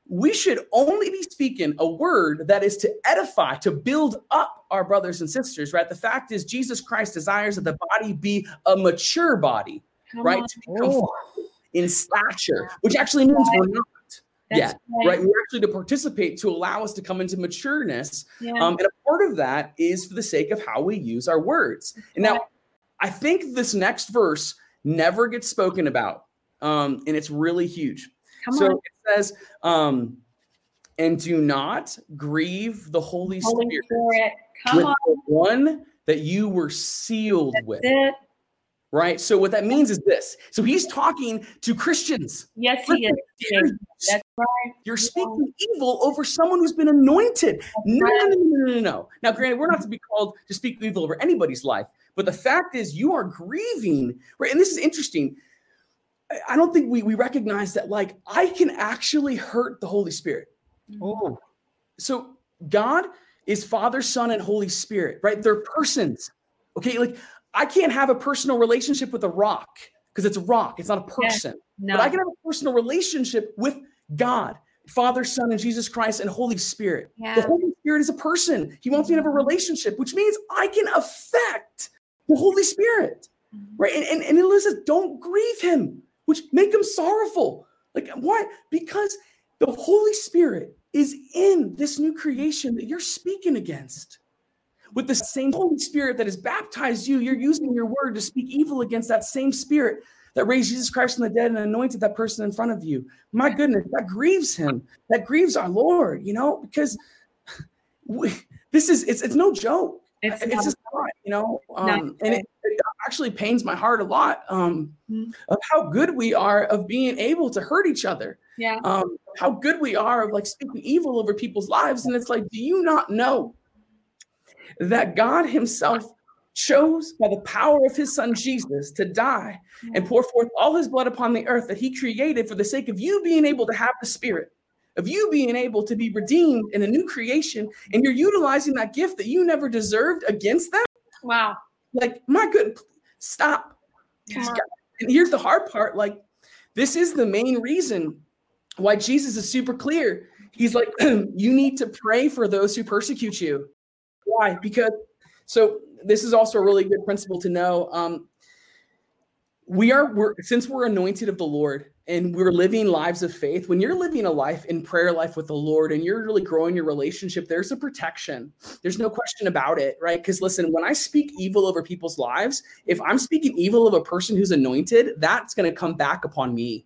we should only be speaking a word that is to edify, to build up our brothers and sisters, right? The fact is, Jesus Christ desires that the body be a mature body, Come right? On. To become oh. in stature, which actually means we're not. yet, right. right? We're actually to participate to allow us to come into matureness. Yeah. Um, and a part of that is for the sake of how we use our words. And now, I think this next verse never gets spoken about, um, and it's really huge. Come so on. it says, um, and do not grieve the Holy, Holy Spirit, Spirit. with on. the one that you were sealed That's with. It. Right. So what that means is this. So he's talking to Christians. Yes, he is. That's right. You're speaking evil over someone who's been anointed. No, no, no, no, no, no. Now, granted, we're not to be called to speak evil over anybody's life, but the fact is you are grieving, right? And this is interesting. I don't think we we recognize that like I can actually hurt the Holy Spirit. Mm-hmm. Oh. So God is Father, Son, and Holy Spirit, right? They're persons. Okay, like I can't have a personal relationship with a rock because it's a rock, it's not a person. Yeah, no. But I can have a personal relationship with God, Father, Son, and Jesus Christ, and Holy Spirit. Yeah. The Holy Spirit is a person. He wants me to have a relationship, which means I can affect the Holy Spirit. Mm-hmm. Right. And, and, and it says, don't grieve him, which make him sorrowful. Like, why? Because the Holy Spirit is in this new creation that you're speaking against. With the same Holy Spirit that has baptized you, you're using your word to speak evil against that same spirit that raised Jesus Christ from the dead and anointed that person in front of you. My goodness, that grieves him. That grieves our Lord, you know, because we, this is it's it's no joke. It's, it's just not, you know, um, and it, it, actually pains my heart a lot um, mm-hmm. of how good we are of being able to hurt each other. Yeah. Um, how good we are of like speaking evil over people's lives. And it's like, do you not know that God Himself chose by the power of His Son Jesus to die and pour forth all His blood upon the earth that He created for the sake of you being able to have the Spirit? Of you being able to be redeemed in a new creation, and you're utilizing that gift that you never deserved against them. Wow. Like, my good, stop. And here's the hard part like, this is the main reason why Jesus is super clear. He's like, you need to pray for those who persecute you. Why? Because, so this is also a really good principle to know. Um, we are, we're, since we're anointed of the Lord and we're living lives of faith, when you're living a life in prayer life with the Lord and you're really growing your relationship, there's a protection. There's no question about it, right? Because listen, when I speak evil over people's lives, if I'm speaking evil of a person who's anointed, that's going to come back upon me.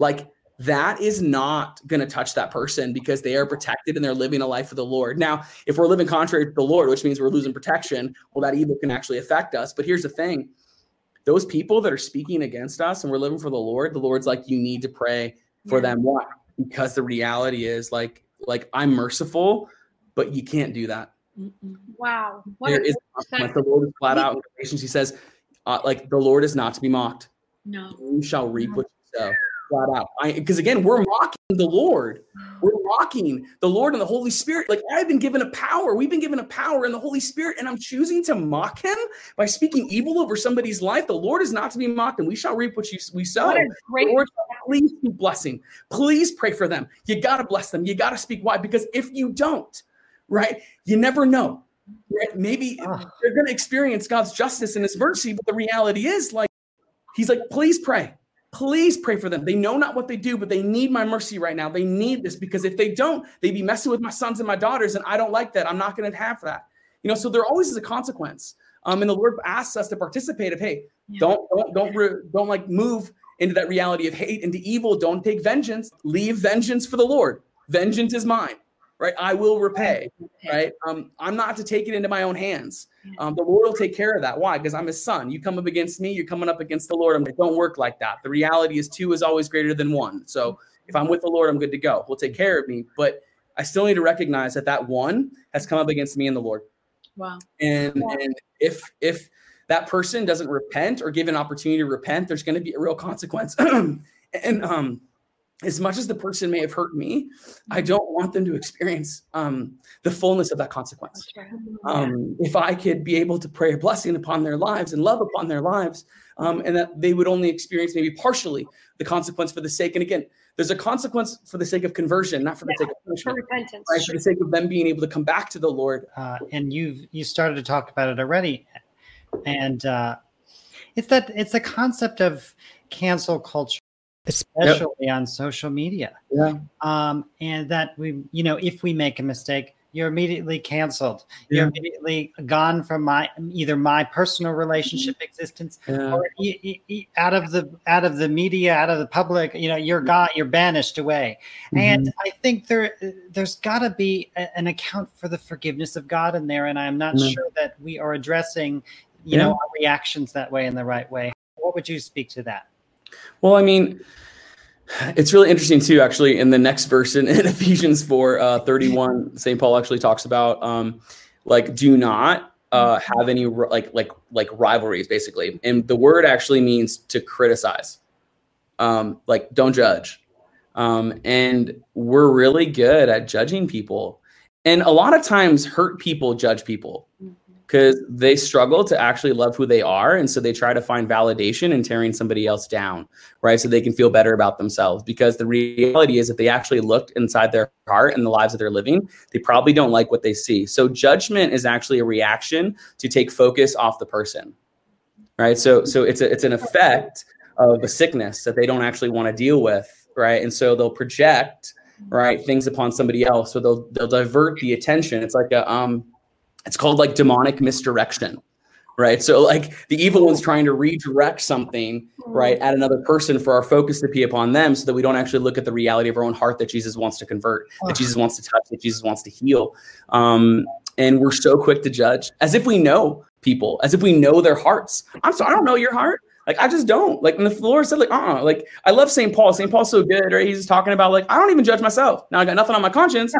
Like that is not going to touch that person because they are protected and they're living a life of the Lord. Now, if we're living contrary to the Lord, which means we're losing protection, well, that evil can actually affect us. But here's the thing those people that are speaking against us and we're living for the Lord, the Lord's like, you need to pray for yeah. them. Why? Because the reality is like, like I'm merciful, but you can't do that. Wow. What there is the Lord is flat out in Galatians. He says, uh, like the Lord is not to be mocked. No. You shall reap what you sow flat out. Because again, we're mocking the Lord. We're mocking the Lord and the Holy Spirit. Like I've been given a power. We've been given a power in the Holy Spirit, and I'm choosing to mock Him by speaking evil over somebody's life. The Lord is not to be mocked, and we shall reap what you, we sow. Great Lord, please be blessing. Please pray for them. You got to bless them. You got to speak why? Because if you don't, right, you never know. Right? Maybe they're going to experience God's justice and His mercy, but the reality is, like, He's like, please pray Please pray for them. They know not what they do, but they need my mercy right now. They need this because if they don't, they'd be messing with my sons and my daughters, and I don't like that. I'm not going to have that. You know, so there always is a consequence. Um, and the Lord asks us to participate. Of hey, yeah. don't don't don't re- don't like move into that reality of hate, into evil. Don't take vengeance. Leave vengeance for the Lord. Vengeance is mine right? I will repay, right? Um, I'm not to take it into my own hands. Um, the Lord will take care of that. Why? Because I'm his son. You come up against me, you're coming up against the Lord. I'm like, don't work like that. The reality is two is always greater than one. So if I'm with the Lord, I'm good to go. He'll take care of me. But I still need to recognize that that one has come up against me and the Lord. Wow. And wow. and if if that person doesn't repent or give an opportunity to repent, there's going to be a real consequence. and um as much as the person may have hurt me, I mm-hmm. don't want them to experience um, the fullness of that consequence. Um, if I could be able to pray a blessing upon their lives and love upon their lives, um, and that they would only experience maybe partially the consequence for the sake. And again, there's a consequence for the sake of conversion, not for the yeah, sake of punishment. For repentance, right? For the sake of them being able to come back to the Lord. Uh, and you've you started to talk about it already, and uh, it's that it's the concept of cancel culture especially yep. on social media. Yeah. Um, and that we, you know, if we make a mistake, you're immediately canceled. Yeah. You're immediately gone from my either my personal relationship existence yeah. or out of the out of the media, out of the public. You know, you're gone. You're banished away. Mm-hmm. And I think there there's got to be a, an account for the forgiveness of God in there. And I'm not mm-hmm. sure that we are addressing, you yeah. know, our reactions that way in the right way. What would you speak to that? Well, I mean, it's really interesting too, actually, in the next verse in, in Ephesians 4 uh, 31, St. Paul actually talks about um, like, do not uh, have any like like like rivalries, basically. And the word actually means to criticize. Um, like, don't judge. Um, and we're really good at judging people. And a lot of times, hurt people judge people because they struggle to actually love who they are. And so they try to find validation in tearing somebody else down, right? So they can feel better about themselves. Because the reality is, if they actually looked inside their heart and the lives that they're living, they probably don't like what they see. So judgment is actually a reaction to take focus off the person, right? So, so it's, a, it's an effect of a sickness that they don't actually want to deal with, right? And so they'll project right things upon somebody else so they'll they'll divert the attention it's like a um it's called like demonic misdirection right so like the evil one's trying to redirect something right at another person for our focus to be upon them so that we don't actually look at the reality of our own heart that jesus wants to convert that jesus wants to touch that jesus wants to heal um, and we're so quick to judge as if we know people as if we know their hearts i'm sorry i don't know your heart like I just don't like. And the Lord said, like, uh, uh like I love St. Paul. St. Paul's so good, right? He's talking about like I don't even judge myself. Now I got nothing on my conscience.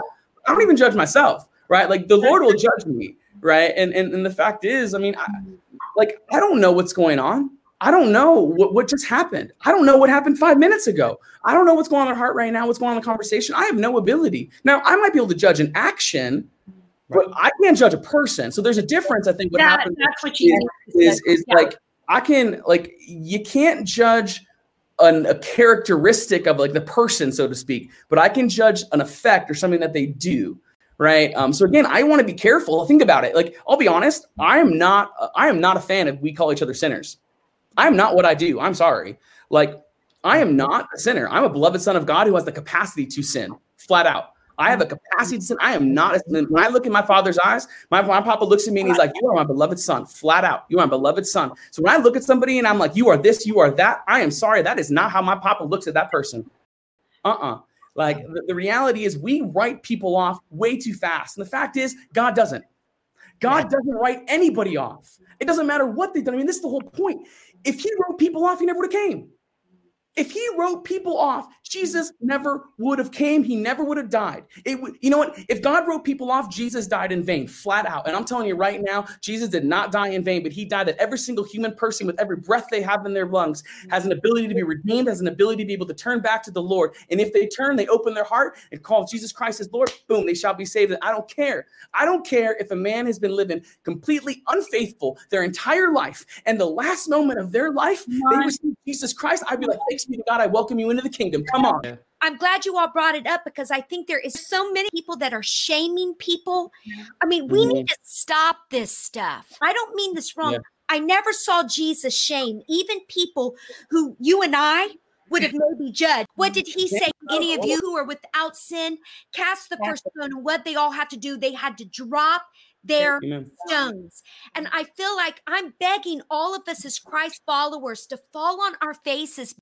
I don't even judge myself right? Like the Lord will judge me, right? And and, and the fact is, I mean, I, mm-hmm. like I don't know what's going on. I don't know what, what just happened. I don't know what happened five minutes ago. I don't know what's going on in their heart right now, what's going on in the conversation. I have no ability. Now, I might be able to judge an action, but I can't judge a person. So there's a difference, I think, what that, happens that's what you is, is, is yeah. like I can like you can't judge an, a characteristic of like the person, so to speak, but I can judge an effect or something that they do right? Um, so again i want to be careful think about it. Like i'll be honest i am not i am not a fan of we call each other sinners. I am not what i do i'm sorry. Like i am not a sinner. I'm a beloved son of god who has the capacity to sin flat out. I have a capacity to sin. I am not a, when i look in my father's eyes my, my papa looks at me and he's like you are my beloved son flat out. You are my beloved son. So when i look at somebody and i'm like you are this you are that i am sorry. That is not how my papa looks at that person. Uh-uh like the, the reality is, we write people off way too fast. And the fact is, God doesn't. God doesn't write anybody off. It doesn't matter what they've done. I mean, this is the whole point. If he wrote people off, he never would have came. If he wrote people off, Jesus never would have came. He never would have died. It would, you know what? If God wrote people off, Jesus died in vain, flat out. And I'm telling you right now, Jesus did not die in vain, but he died that every single human person with every breath they have in their lungs has an ability to be redeemed, has an ability to be able to turn back to the Lord. And if they turn, they open their heart and call Jesus Christ as Lord, boom, they shall be saved. And I don't care. I don't care if a man has been living completely unfaithful their entire life, and the last moment of their life, they receive Jesus Christ. I'd be like, thanks be to God, I welcome you into the kingdom. Come on. I'm glad you all brought it up because I think there is so many people that are shaming people. I mean, we mm-hmm. need to stop this stuff. I don't mean this wrong. Yeah. I never saw Jesus shame even people who you and I would have maybe judged. What did he say? Any of you who are without sin, cast the first stone. And what they all had to do, they had to drop their Amen. stones. And I feel like I'm begging all of us as Christ followers to fall on our faces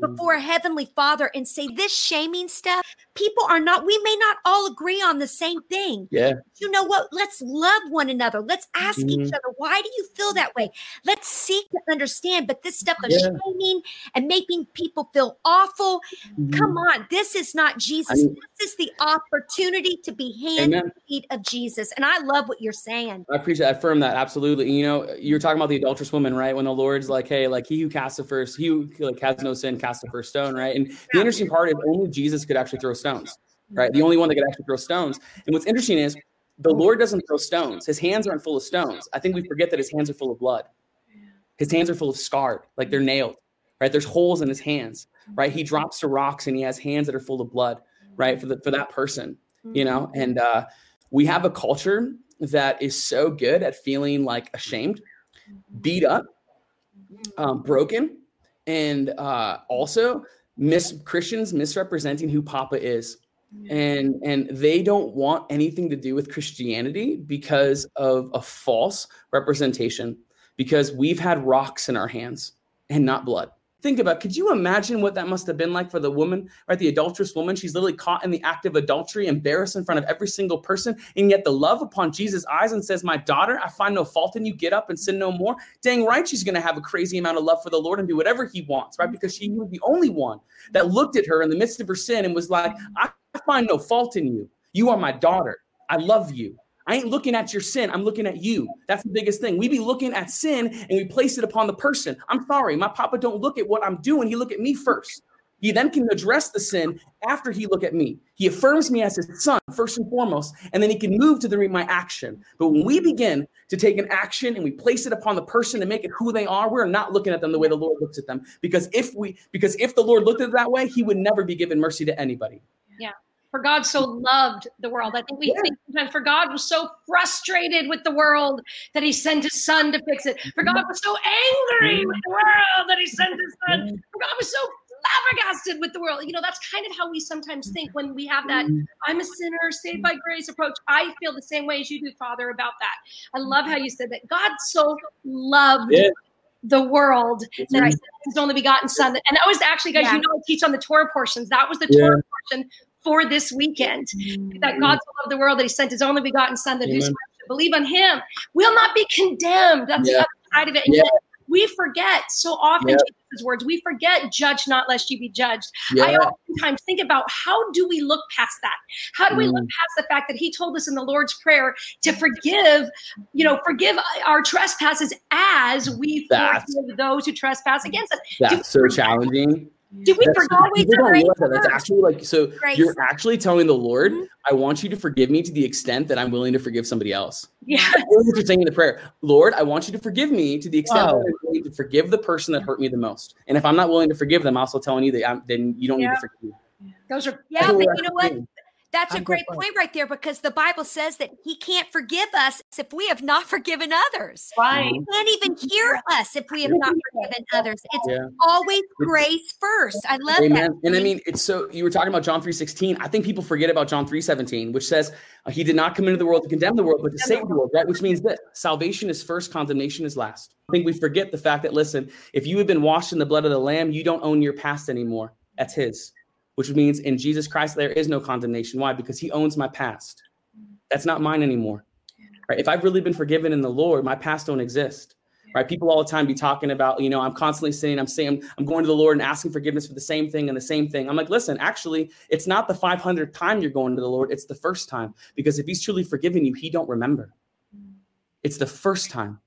before a heavenly father and say this shaming stuff people are not we may not all agree on the same thing yeah. you know what? Let's love one another. Let's ask mm-hmm. each other why do you feel that way? Let's seek to understand but this stuff of yeah. shaming and making people feel awful mm-hmm. come on this is not jesus. I mean, this is the opportunity to be hands and feet of jesus. And i love what you're saying. I appreciate i affirm that absolutely. You know you're talking about the adulterous woman right? When the lord's like hey like he who casts the first he who like has no sin sin, cast the first stone, right? And the interesting part is only Jesus could actually throw stones, right? The only one that could actually throw stones. And what's interesting is the Lord doesn't throw stones. His hands aren't full of stones. I think we forget that his hands are full of blood. His hands are full of scarred, like they're nailed, right? There's holes in his hands, right? He drops to rocks and he has hands that are full of blood, right? For the for that person, you know. And uh, we have a culture that is so good at feeling like ashamed, beat up, um, broken, and uh, also mis Christians misrepresenting who Papa is. And and they don't want anything to do with Christianity because of a false representation, because we've had rocks in our hands and not blood. Think about, could you imagine what that must have been like for the woman, right? The adulterous woman. She's literally caught in the act of adultery, embarrassed in front of every single person. And yet the love upon Jesus' eyes and says, My daughter, I find no fault in you. Get up and sin no more. Dang right, she's going to have a crazy amount of love for the Lord and do whatever he wants, right? Because she was the only one that looked at her in the midst of her sin and was like, I find no fault in you. You are my daughter. I love you. I ain't looking at your sin. I'm looking at you. That's the biggest thing. We be looking at sin and we place it upon the person. I'm sorry, my papa don't look at what I'm doing. He look at me first. He then can address the sin after he look at me. He affirms me as his son first and foremost, and then he can move to the my action. But when we begin to take an action and we place it upon the person and make it who they are, we're not looking at them the way the Lord looks at them. Because if we, because if the Lord looked at it that way, He would never be given mercy to anybody. Yeah. For God so loved the world. I think we yeah. think sometimes for God was so frustrated with the world that he sent his son to fix it. For God was so angry mm-hmm. with the world that he sent his son. Mm-hmm. For God was so flabbergasted with the world. You know, that's kind of how we sometimes think when we have that mm-hmm. I'm a sinner, saved by grace approach. I feel the same way as you do, Father, about that. I love how you said that God so loved yeah the world that I sent his only begotten son. And that was actually, guys, yeah. you know, I teach on the Torah portions. That was the yeah. Torah portion for this weekend. Mm-hmm. That God so loved the world that he sent his only begotten son that whosoever believe on him will not be condemned. That's yeah. the other side of it. And yeah. we forget so often yeah. Jesus' words, we forget, judge not lest you be judged. I oftentimes think about how do we look past that? How do we mm. look past the fact that he told us in the Lord's Prayer to forgive, you know, forgive our trespasses as we that's, forgive those who trespass against us. That's so challenging did we forget we that. That's actually like so Grace. you're actually telling the Lord, mm-hmm. I want you to forgive me to the extent that I'm willing to forgive somebody else. Yeah. what you're saying in the prayer. Lord, I want you to forgive me to the extent that I'm willing to forgive the person that hurt me the most. And if I'm not willing to forgive them, I'm also telling you that I'm, then you don't yeah. need to forgive me. Those are yeah, but you know what? That's a great point right there because the Bible says that he can't forgive us if we have not forgiven others. Right. He can't even hear us if we have not forgiven others. It's yeah. always grace first. I love Amen. that. And I mean, it's so you were talking about John 3:16. I think people forget about John 3:17, which says uh, he did not come into the world to condemn the world, but to save the world, right? Which means that salvation is first, condemnation is last. I think we forget the fact that listen, if you have been washed in the blood of the lamb, you don't own your past anymore. That's his which means in Jesus Christ, there is no condemnation. Why? Because he owns my past. That's not mine anymore. Right? If I've really been forgiven in the Lord, my past don't exist. Right? People all the time be talking about, you know, I'm constantly saying, I'm saying, I'm going to the Lord and asking forgiveness for the same thing and the same thing. I'm like, listen, actually, it's not the 500th time you're going to the Lord. It's the first time. Because if he's truly forgiven you, he don't remember. It's the first time.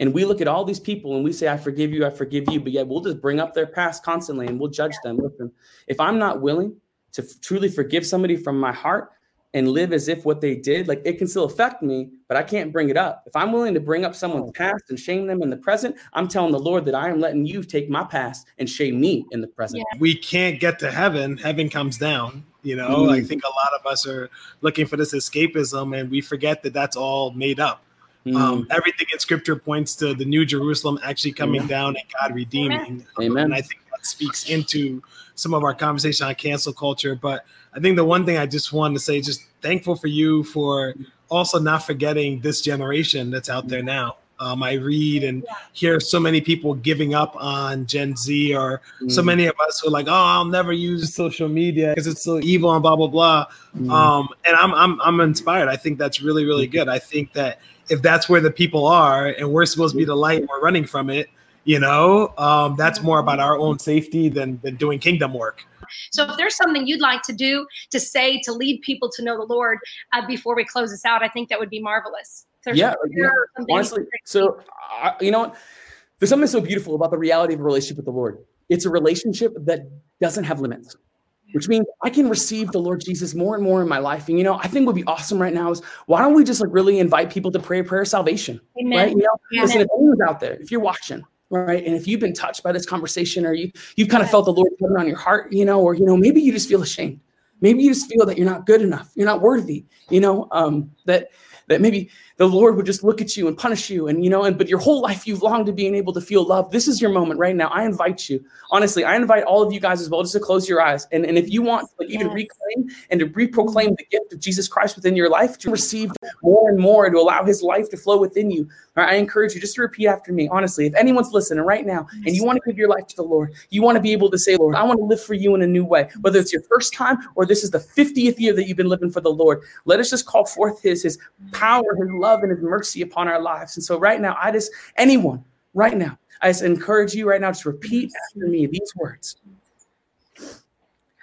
And we look at all these people and we say, I forgive you, I forgive you. But yet we'll just bring up their past constantly and we'll judge them. Listen, if I'm not willing to f- truly forgive somebody from my heart and live as if what they did, like it can still affect me, but I can't bring it up. If I'm willing to bring up someone's past and shame them in the present, I'm telling the Lord that I am letting you take my past and shame me in the present. Yeah. We can't get to heaven, heaven comes down. You know, mm. I think a lot of us are looking for this escapism and we forget that that's all made up Mm. Um, everything in scripture points to the New Jerusalem actually coming down and God redeeming. Amen. And I think that speaks into some of our conversation on cancel culture. But I think the one thing I just wanted to say, just thankful for you for also not forgetting this generation that's out there now. Um, I read and hear so many people giving up on Gen Z, or mm. so many of us who are like, "Oh, I'll never use social media because it's so evil and blah blah blah." Mm. Um, and I'm I'm I'm inspired. I think that's really really good. I think that if that's where the people are and we're supposed to be the light and we're running from it you know um, that's more about our own safety than, than doing kingdom work. So if there's something you'd like to do to say to lead people to know the lord uh, before we close this out i think that would be marvelous. Yeah, yeah honestly so uh, you know there's something so beautiful about the reality of a relationship with the lord. It's a relationship that doesn't have limits which means I can receive the Lord Jesus more and more in my life. And you know, I think would be awesome right now is why don't we just like really invite people to pray a prayer of salvation? Amen. Right? You know, Amen. listen, if anyone's out there, if you're watching, right, and if you've been touched by this conversation or you you've kind of felt the Lord put it on your heart, you know, or you know, maybe you just feel ashamed. Maybe you just feel that you're not good enough, you're not worthy, you know, um, that that maybe the Lord would just look at you and punish you, and you know, and but your whole life you've longed to being able to feel love. This is your moment right now. I invite you, honestly, I invite all of you guys as well, just to close your eyes, and and if you want, like even yes. reclaim and to reproclaim the gift of Jesus Christ within your life, to receive more and more, and to allow His life to flow within you. Right, I encourage you just to repeat after me. Honestly, if anyone's listening right now, and you want to give your life to the Lord, you want to be able to say, Lord, I want to live for you in a new way, whether it's your first time or this is the 50th year that you've been living for the Lord. Let us just call forth His His power, His love, and His mercy upon our lives. And so, right now, I just, anyone, right now, I just encourage you right now to repeat after me these words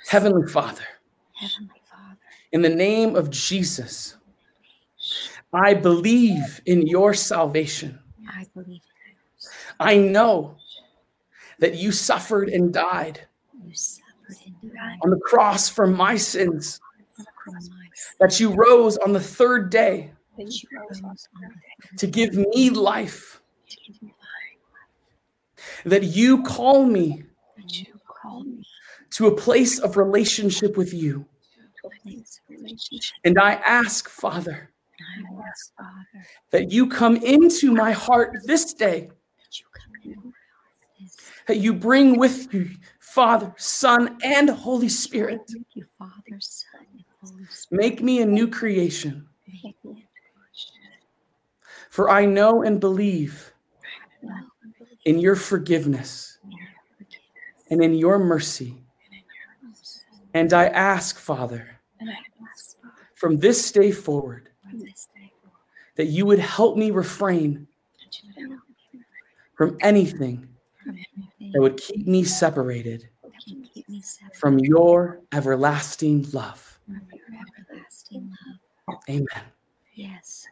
Heavenly Father, Heavenly Father, in the name of Jesus, I believe in your salvation. I believe. I know that you suffered and died on the cross for my sins, that you rose on the third day to give me life. That you call me to a place of relationship with you. And I ask, Father, that you come into my heart this day. That you bring with you Father, Son, and Holy Spirit. Make me a new creation. For I know and believe in your forgiveness and in your mercy. And I ask, Father, from this day forward, that you would help me refrain from anything that would keep me separated from your everlasting love. Amen. Yes.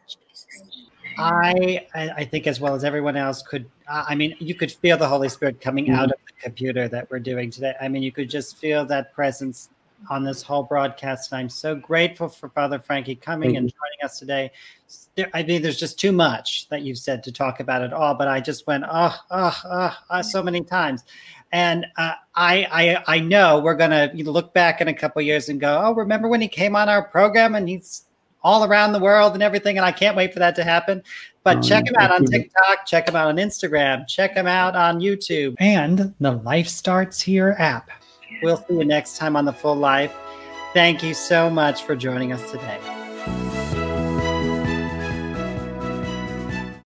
I, I think as well as everyone else could. I mean, you could feel the Holy Spirit coming out of the computer that we're doing today. I mean, you could just feel that presence on this whole broadcast. And I'm so grateful for Father Frankie coming and joining us today. There, I mean, there's just too much that you've said to talk about it all, but I just went, oh, oh, oh, oh so many times. And uh, I, I, I know we're gonna look back in a couple years and go, oh, remember when he came on our program and he's all around the world and everything. And I can't wait for that to happen. But oh, check him out on TikTok, check him out on Instagram, check him out on YouTube and the Life Starts Here app. We'll see you next time on The Full Life. Thank you so much for joining us today.